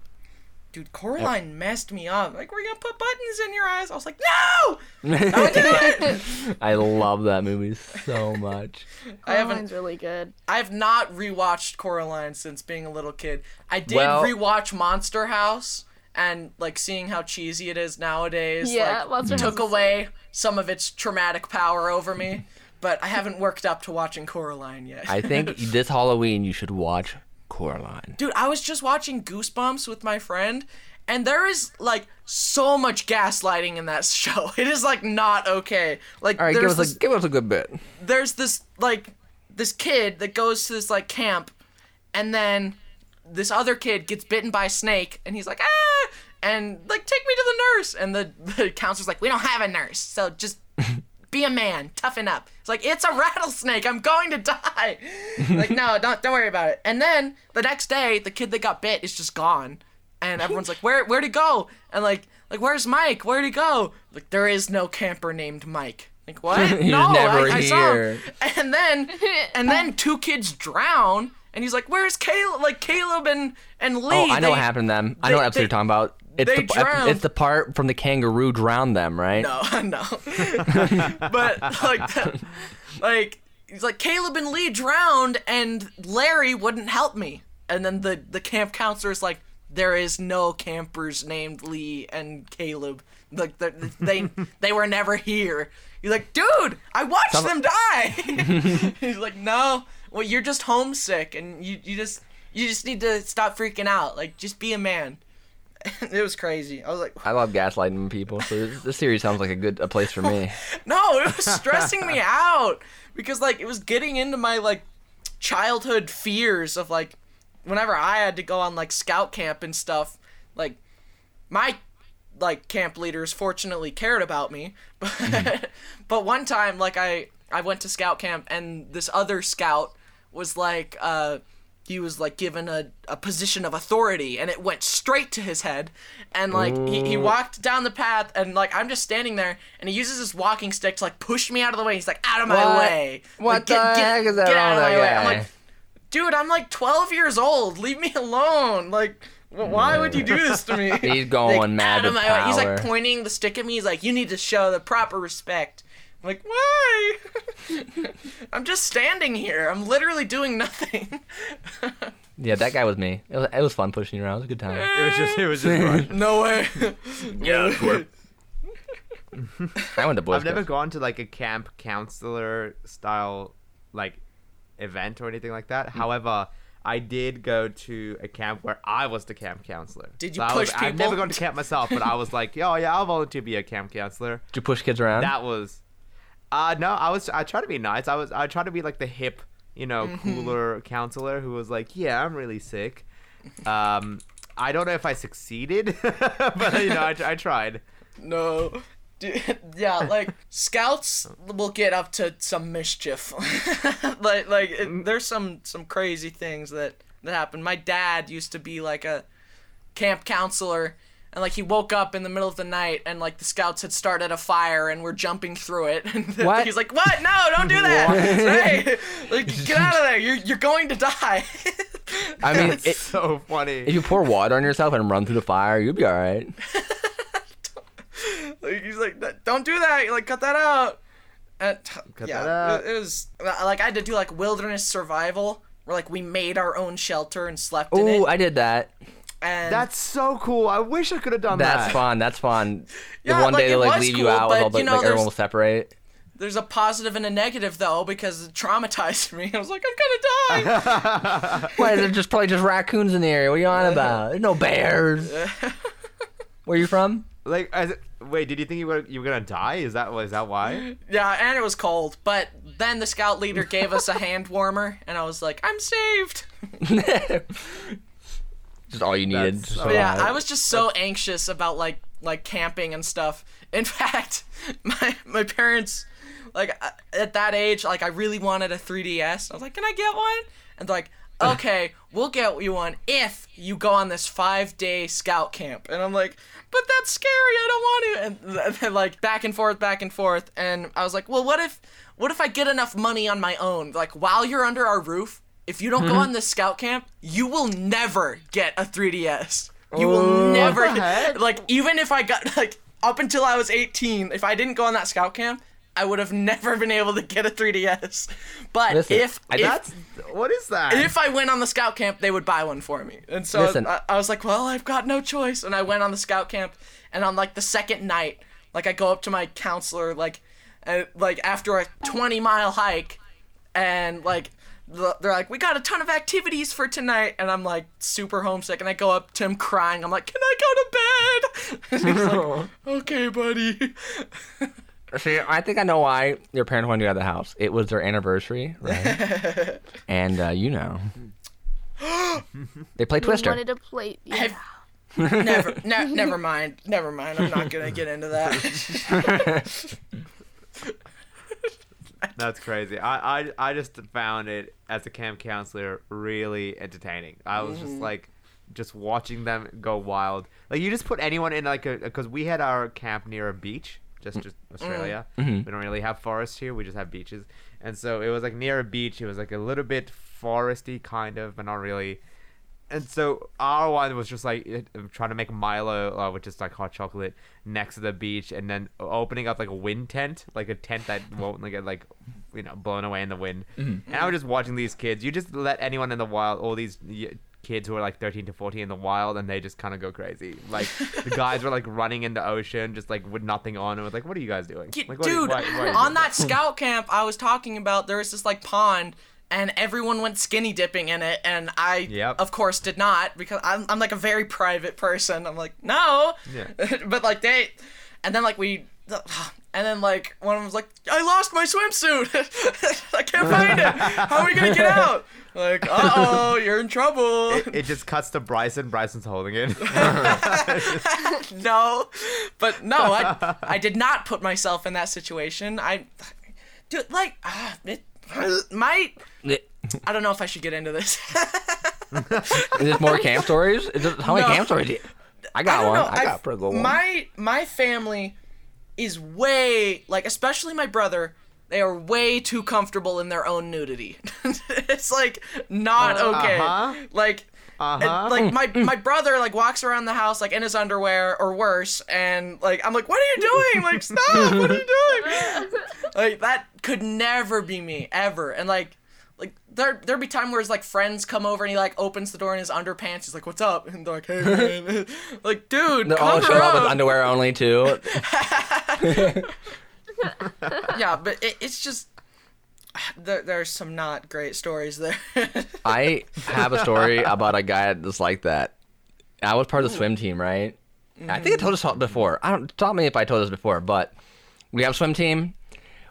Dude, Coraline messed me up. Like, we're gonna put buttons in your eyes. I was like, no, don't do it. I love that movie so much. I haven't. Coraline's really good. I've not rewatched Coraline since being a little kid. I did Well- rewatch Monster House, and like seeing how cheesy it is nowadays. Yeah, like, Monster took House is- away some of its traumatic power over me. But I haven't worked up to watching Coraline yet. I think this Halloween you should watch Coraline. Dude, I was just watching Goosebumps with my friend, and there is like so much gaslighting in that show. It is like not okay. Like All right, give there's us this, a give us a good bit. there's this like this kid that goes to this like camp, and then this other kid gets bitten by a snake, and he's like ah, and like take me to the nurse, and the the counselor's like we don't have a nurse, so just. Be a man, toughen up. It's like it's a rattlesnake. I'm going to die. like no, don't don't worry about it. And then the next day, the kid that got bit is just gone, and everyone's like, where where'd he go? And like like where's Mike? Where'd he go? Like there is no camper named Mike. Like what? He's no, never I, I saw him. And then and then two kids drown, and he's like, where's Caleb? Like Caleb and and Lee. Oh, I know they- what happened to them. I know they- what episode they- you're talking about. It's they the drowned. it's the part from the kangaroo drowned them, right? No, no. but like, like he's like Caleb and Lee drowned, and Larry wouldn't help me. And then the the camp counselor's like, there is no campers named Lee and Caleb. Like they they they were never here. He's like, dude, I watched them die. he's like, no, well you're just homesick, and you you just you just need to stop freaking out. Like, just be a man. it was crazy. I was like, I love gaslighting people, so this, this series sounds like a good a place for me. No, it was stressing me out because like it was getting into my like childhood fears of like whenever I had to go on like scout camp and stuff, like my like camp leaders fortunately cared about me. But but one time like I I went to scout camp and this other scout was like uh he was like given a, a position of authority and it went straight to his head and like he, he walked down the path and like i'm just standing there and he uses his walking stick to like push me out of the way. He's like out of my What? way. What Like, the heck is that get out of my that way. I'm like dude i'm like 12 years old. Leave me alone. Like why would you do this to me? He's going Like, mad out of my way. he's like pointing the stick at me. He's like you need to show the proper respect I'm like why i'm just standing here i'm literally doing nothing Yeah, that guy was me. It was, it was fun pushing you around. It was a good time. It was just it was just eh. fun. no way Yeah, I went to Boy I've never gone to like a camp counselor style like event or anything like that. Mm. However, I did go to a camp where I was the camp counselor. Did you I was- push I've never gone to camp myself, but I was like, "Yo, yeah, I'll volunteer to be a camp counselor." Did you push kids around? That was, uh, no, I was. I try to be nice. I was. I try to be like the hip, you know, Mm-hmm. cooler counselor who was like, "Yeah, I'm really sick." Um, I don't know if I succeeded, but you know, I, I tried. No. Dude, yeah, like scouts will get up to some mischief. like like it, there's some some crazy things that that happen. My dad used to be like a camp counselor and like he woke up in the middle of the night and like the scouts had started a fire and were jumping through it and What? he's like what no don't do that hey like get out of there you're, you're going to die I mean, It's it, so funny. if you pour water on yourself and run through the fire, you'll be all right. Like, he's like, don't do that. Like, cut that out. And, Cut yeah, that out. It, it was uh, like I had to do like wilderness survival, where like we made our own shelter and slept in Ooh, it. I did that. And That's so cool. I wish I could have done that. That's that. fun. That's fun. Yeah, the one like, day they it like was leave you cool, out with but, all the you know, like everyone there's- will separate. there's a positive and a negative though because it traumatized me. I was like, I'm gonna die. Why? There's just probably just raccoons in the area. What are you on about? There's no bears. Where are you from? Like, as, wait, did you think you were you were gonna die? Is that is that why? yeah, and it was cold. But then the scout leader gave us a hand warmer, and I was like, I'm saved. Just all you needed. So- yeah. I was just so anxious about like like camping and stuff. In fact, my my parents like uh, at that age like I really wanted a 3DS. I was like, "Can I get one?" And they're like, "Okay, we'll get you one if you go on this 5-day scout camp." And I'm like, "But that's scary. I don't want to." And then like back and forth, back and forth, and I was like, "Well, what if what if I get enough money on my own? Like while you're under our roof, if you don't go mm-hmm. on the scout camp, you will never get a 3DS. You will oh. never the heck? like even if I got like up until I was 18, if I didn't go on that scout camp, I would have never been able to get a 3DS. But Listen, if I- if, That's what is that? if I went on the scout camp, they would buy one for me. And so Listen. I, I was like, well, I've got no choice. And I went on the scout camp, and on like the second night, like I go up to my counselor, like, and, like after a 20 mile hike, and like they're like, we got a ton of activities for tonight, and I'm like super homesick, and I go up to him crying. I'm like, can I go to bed? And he's like, okay, buddy. See, I think I know why your parents wanted you out of the house. It was their anniversary, right? and uh, you know, they play We Twister. wanted to play. Yeah. Never, ne- never mind, never mind. I'm not gonna get into that. That's crazy. I, I I just found it as a camp counselor really entertaining. I was Mm-hmm. just like just watching them go wild. Like you just put anyone in like a because we had our camp near a beach, just just Australia. We don't really have forests here. We just have beaches, and so it was like near a beach. It was like a little bit foresty kind of, but not really. And so our one was just like it- trying to make Milo, uh, which is like hot chocolate, next to the beach, and then opening up like a wind tent, like a tent that won't like get like, you know, blown away in the wind. And I was just watching these kids. You just let anyone in the wild, all these y- kids who are like 13 to 14 in the wild, and they just kind of go crazy. Like the guys were like running in the ocean, just like with nothing on, and was like, "What are you guys doing?" Like, what you- Dude, why- why are you on doing that scout camp I was talking about, there was this like pond, and everyone went skinny dipping in it, and I, Yep. of course, did not because I'm, I'm like a very private person. I'm like, no, Yeah. but like they, and then like we, and then like one of them was like, I lost my swimsuit, I can't find it. How are we gonna get out? Like, uh oh, you're in trouble. It, it just cuts to Bryson. Bryson's holding it. no, but no, I, I did not put myself in that situation. I, dude, like, ah, it might. I don't know if I should get into this. Is this more camp stories? Is this, how many No. camp stories? Do you, I got I one. know. I got a I've- pretty good one. My my family is way like, especially my brother. They are way too comfortable in their own nudity. it's like not okay. Uh-huh. Like. And, Uh-huh. like my my brother like walks around the house like in his underwear or worse and like I'm like what are you doing? Like stop! What are you doing? Like that could never be me ever. And like like there there'd be time where his like friends come over and he like opens the door in his underpants. He's like what's up? And they're like hey man. Like dude They're all cover showing up with underwear only too. yeah but it, it's just there, there's some not great stories there I have a story about a guy that's like that. I was part of the swim team, right? I think I mm-hmm. told this before. I don't stop me if I told this before, but we have a swim team.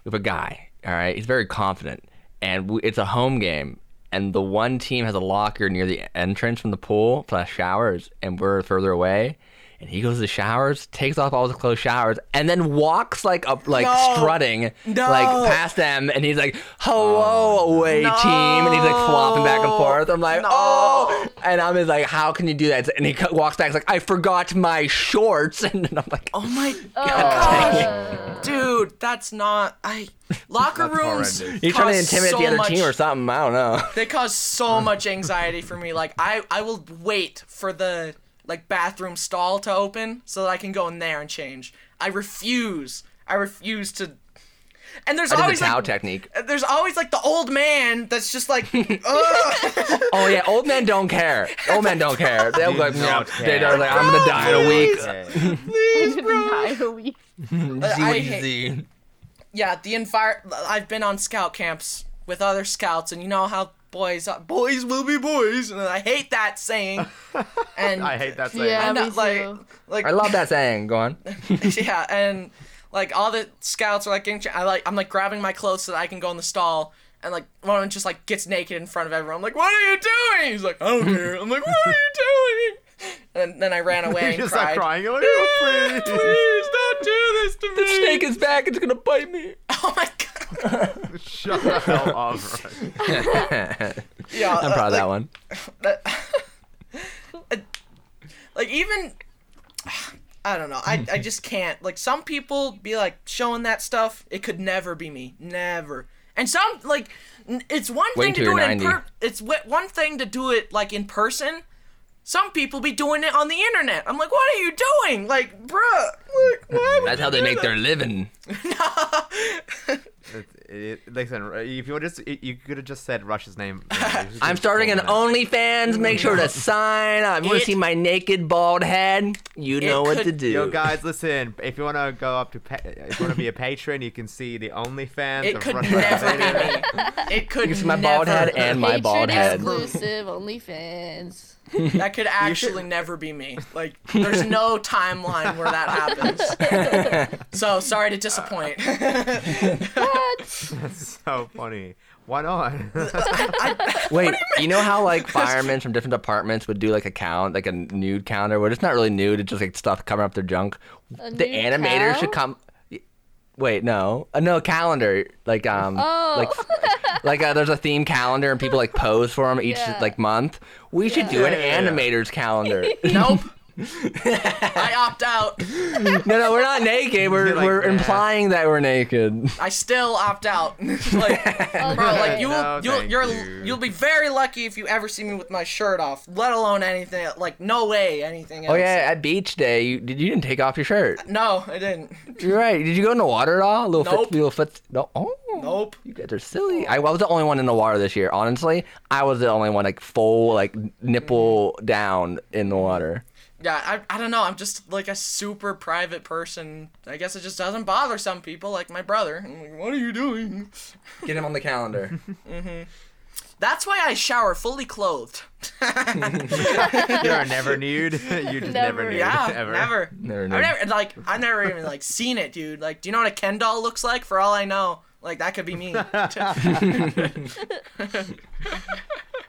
We have a guy. All right, he's very confident, and we, it's a home game. And the one team has a locker near the entrance from the pool plus showers, and we're further away. And he goes to the showers, takes off all his clothes, showers, and then walks like up, like No. strutting, No. like past them. And he's like, "Hello, away team," and he's like flopping back and forth. I'm like, No. "Oh!" And I'm just like, "How can you do that?" And he walks back, he's like, "I forgot my shorts," and I'm like, oh my Uh, gosh dude that's not I locker That's rooms horrendous. He's trying to intimidate so the other much- team or something. I don't know. they cause so much anxiety for me. Like I, I will wait for the like bathroom stall to open so that I can go in there and change. I refuse. I refuse to. And there's I did always the towel like, technique. Uh, there's always like the old man that's just like, Ugh. Oh yeah, old men don't care. Old men don't care. They'll like, not yeah, they're care. like, I'm gonna die in a week. Yeah. please, bro. Die a week. I hate- Yeah, the envir. I've been on scout camps with other scouts, and you know how boys, boys will be boys, and I hate that saying. And I hate that saying. Yeah. And, uh, me like, too. like I love that saying. Go on. yeah, and like all the scouts are like, getting, I like, I'm like grabbing my clothes so that I can go in the stall, and like one of them just like gets naked in front of everyone. I'm like, what are you doing? He's like, I don't care. I'm like, what are you doing? And then I ran away You and just cried. start crying. You're like, oh, please. Please don't do this to me. Snake is back. It's gonna bite me. Oh my god. Shut the hell up. Ryan. Yeah, I'm uh, proud of that like, one. like even I don't know. I, I just can't. Like some people be like showing that stuff. It could never be me. Never. And some like it's one Wait thing to do you're it in per- it's wh- one thing to do it like in person. Some people be doing it on the internet. I'm like, what are you doing? Like, bruh, like, why would That's you how they do make that? their living. It's, it, listen, if you would just, you could have just said Rush's name. you know, you just I'm starting an told me OnlyFans. Make sure to sign up. You want to see my naked bald head? You It know what could- to do. Yo, guys, listen. If you want to go up to, pa- if you want to be a patron, you can see the OnlyFans. It of could Rush never Vader. be me. It could You can see my never, bald head and my bald Patreon head. exclusive OnlyFans. That could actually never be me. Like, there's no timeline where that happens. So sorry to disappoint. That's so funny. Why not? Wait, you know how like firemen from different departments would do like a count, like a nude counter, where it's not really nude, it's just like stuff covering up their junk. A the nude animators should come. Wait, no, uh, no calendar. Like um, Oh. like like uh, there's a theme calendar and people like pose for them each Yeah. like month. We should do an Yeah, yeah, yeah. animators calendar. nope. I opt out. no, no, we're not naked. We're You're like, we're "Nah." implying that we're naked. I still opt out. like, bro, like you, No, you'll, thank you're, you. you'll be very lucky if you ever see me with my shirt off. Let alone anything. Like, no way, anything oh, else. Oh yeah, at beach day, you did you didn't take off your shirt? No, I didn't. You're right. Did you go in the water at all? Little Nope. foot, little foot. No. Oh. Nope. You guys are silly. I, I was the only one in the water this year. Honestly, I was the only one like full like nipple down in the water. Yeah, I, I don't know. I'm just like a super private person. I guess it just doesn't bother some people, like my brother. I'm like, what are you doing? Get him on the calendar. Mhm. That's why I shower fully clothed. You're never nude. You just never, Never. nude. Yeah, ever. never. Never I've never like I've never even like seen it, dude. Like, do you know what a Ken doll looks like? For all I know, like that could be me.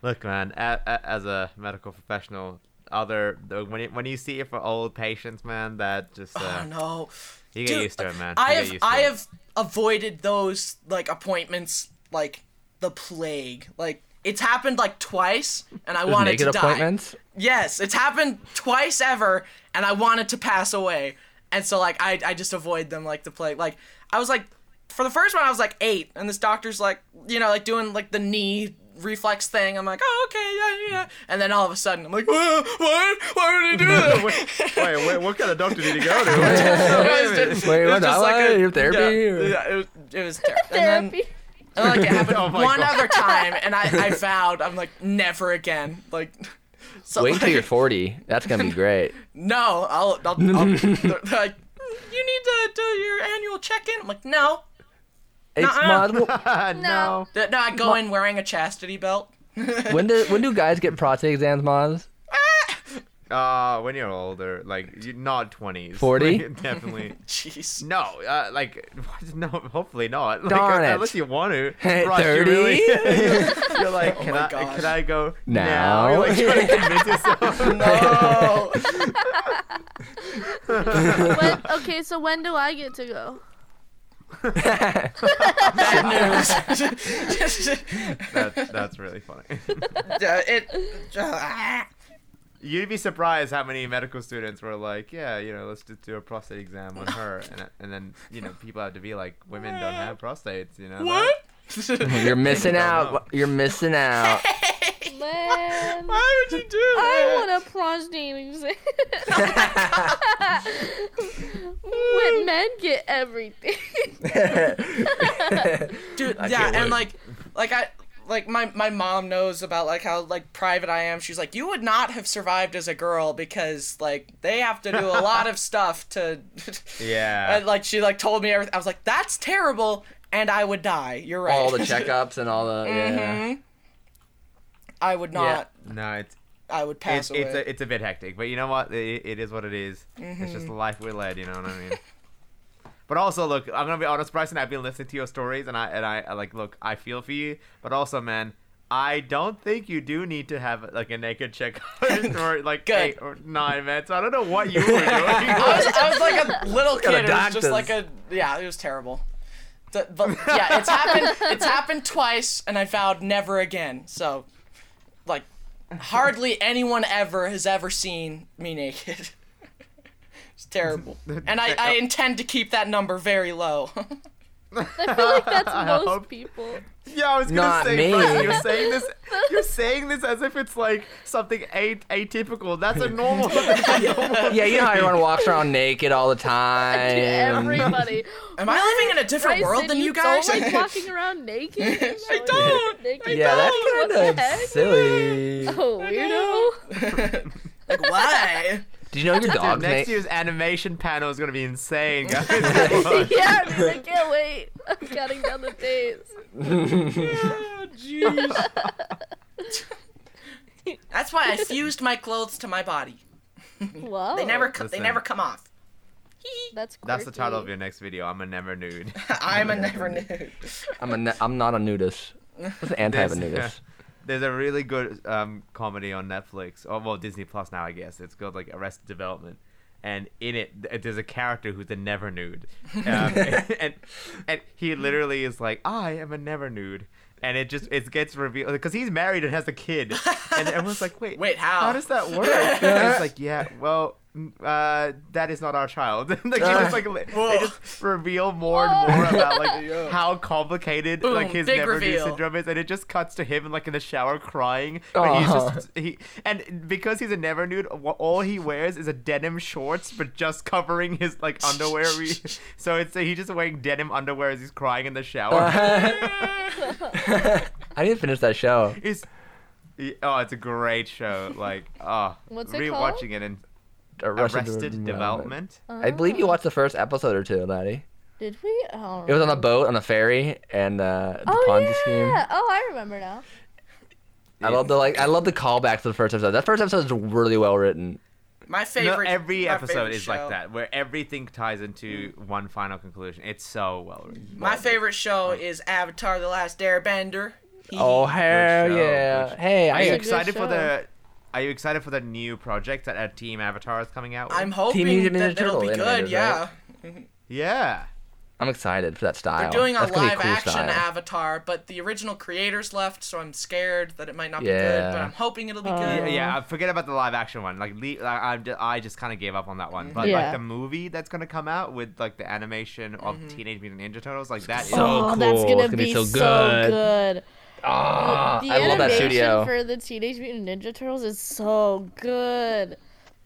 Look, man. A, a, as a medical professional, other the- when you, when you see it for old patients, man, that just uh, oh no. you get Dude, used to it, man. I You get have I have avoided those like appointments like the plague. Like it's happened like twice, and I wanted naked to die. Yes, it's happened twice ever, and I wanted to pass away, and so like I I just avoid them like the plague. Like I was like, for the first one I was like eight, and this doctor's like, you know, like doing like the knee reflex thing. I'm like, oh okay, yeah, yeah. And then all of a sudden I'm like, what? What? Why would he do that? wait, wait, wait, what kind of doctor did he go to? It was just- Wait, it was what? just What? a- Your therapy, Yeah, or- yeah, it was, it was terrible. And then, like it happened Oh my one God. other time, and I, I vowed I'm like never again. Like, so Wait until like, you're 40. That's gonna be great. No, I'll, I'll, I'll they're like, you need to do your annual check-in. I'm like, no, It's Nuh-uh. Maz, no. Th- no. I go in wearing a chastity belt. when do when do guys get prostate exams, Maz? Uh, when you're older, like you're not 20s. 40? Definitely. Jeez. No, uh, like what? no, hopefully not. Like, Darn uh, it. Unless you want to. Hey, Rush, you 30? really- you're like, can Oh my I? gosh. Can I go Now? You're like trying to convince yourself. No. when, okay, so when do I get to go? Bad news. that, that's really funny. Uh, it. uh, You'd be surprised how many medical students were like, yeah, you know, let's just do a prostate exam on her, and and then you know people have to be like, women don't have prostates, you know. what? You're missing out. know. You're missing out. Man, Why would you do that? I that? want a prostate exam. When men get everything. dude I yeah and like like i like my my mom knows about like how like private i am she's like you would not have survived as a girl because like they have to do a lot of stuff to Yeah. and, like she like told me everything i was like that's terrible and i would die you're right all the checkups and all the yeah. Mhm. i would not no, it's i would pass it's away it's a, it's a bit hectic, but you know what? It, it is what it is. It's just the life we led. You know what I mean? But also, look, I'm gonna be honest, Bryson. I've been listening to your stories, and I and I, I like look. I feel for you, but also, man, I don't think you do need to have like a naked check or like Good. eight or nine, man. So I don't know what you were doing. I was, I was like a little kid. It was just like a yeah. It was terrible. The- but yeah, it's happened. It's happened twice, and I vowed never again. So, hardly anyone ever has ever seen me naked. it's terrible, and I, I intend to keep that number very low. I feel like that's most hope- people. Yeah, I was gonna Not say, me. Preston, you're saying this. You're saying this as if it's like something a- atypical. That's a normal. That's a normal Yeah, you know how everyone walks around naked all the time. Everybody. Am I living in a different Bryson, world than you don't guys? like walking around naked. I don't. Naked. Yeah, that's What the kind of silly. Oh, weirdo. like why? Do you know your Dude, dog's next name? year's animation panel is gonna be insane, guys. yeah, dude, I can't wait. I'm counting down the days. Oh, jeez. That's why I fused my clothes to my body. Whoa. They never, co- they Listen. never come off. That's That's the title of your next video. I'm a never nude. I'm a never nude. I'm a ne- I'm not a nudist. What's the anti of a There's- nudist? There's a really good um, comedy on Netflix, or well, Disney Plus now, I guess. It's called like Arrested Development, and in it, there's a character who's a never nude, um, and and he literally is like, I am a never nude, and it just it gets revealed because he's married and has a kid, and everyone's like, wait, Wait, how? How does that work? and it's like, yeah, well. Mm, Uh, that is not our child. like they just like li- they just reveal more and more about like how complicated like his big never reveal. nude syndrome is, and it just cuts to him like in the shower crying. But he's Aw. just he and because he's a never nude, wh- all he wears is a denim shorts, but just covering his like underwear. Re- so it's he's just wearing denim underwear as he's crying in the shower. I didn't finish that show. it's oh, it's a great show. Like oh, What's it rewatching it and Arrested, Arrested Development. I believe you watched the first episode or two, Laddie. Did we? Oh, It was on a boat on a ferry and uh, the Oh Ponzi yeah. scheme. Oh, I remember now. I love the like. I love the callback to the first episode. That first episode is really well written. My No, favorite. every my episode favorite is show. like that, where everything ties into one final conclusion. It's so well written. My favorite show is Avatar: The Last Airbender. Oh hee. hell yeah! Hey, Are I you excited for show. the? Are you excited for the new project that uh, Team Avatar is coming out with? I'm hoping Mutant that Ninja it'll be Turtle good. animators, Yeah, yeah. I'm excited for that style. they're doing a That's gonna be live cool action style. Avatar, but the original creators left, so I'm scared that it might not be good. But I'm hoping it'll be Uh, Yeah, good. yeah, forget about the live action one. Like, le- I, I, I just kind of gave up on that one. But Yeah. like the movie that's gonna come out with like the animation of Teenage Mutant Ninja Turtles, like that is So oh, that's cool. gonna, It's gonna be be so so good. Good. Ah, the I love that animation studio. for the Teenage Mutant Ninja Turtles is so good.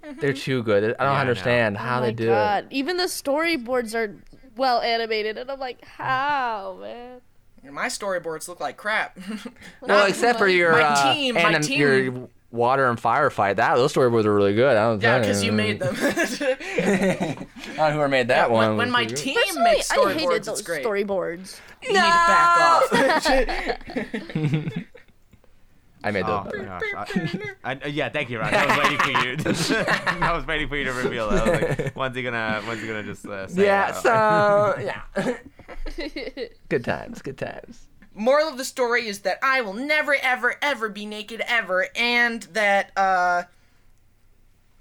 They're too good. I don't Yeah, I understand how oh they do god! it. Even the storyboards are well animated, and I'm like, how, man? My storyboards look like crap. Well, except for your My uh, team- my anim- team- your water and fire fight. That those storyboards are really good. I don't yeah, know. because you made them. I don't know who made that one. when when my pretty good. team Personally, makes I storyboards, hated it's those great. storyboards. You need to back off. I made Oh those. my gosh! I, I, yeah, thank you, Ryan. I was waiting for you. I was waiting for you to reveal that. I was like, when's he gonna? When's he gonna just uh, say Yeah. So yeah. good times. Good times. Moral of the story is that I will never, ever, ever be naked ever, and that uh,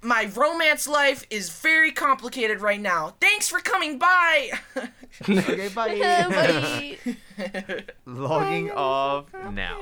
my romance life is very complicated right now. Thanks for coming by. okay, bye. Buddy. Logging off now.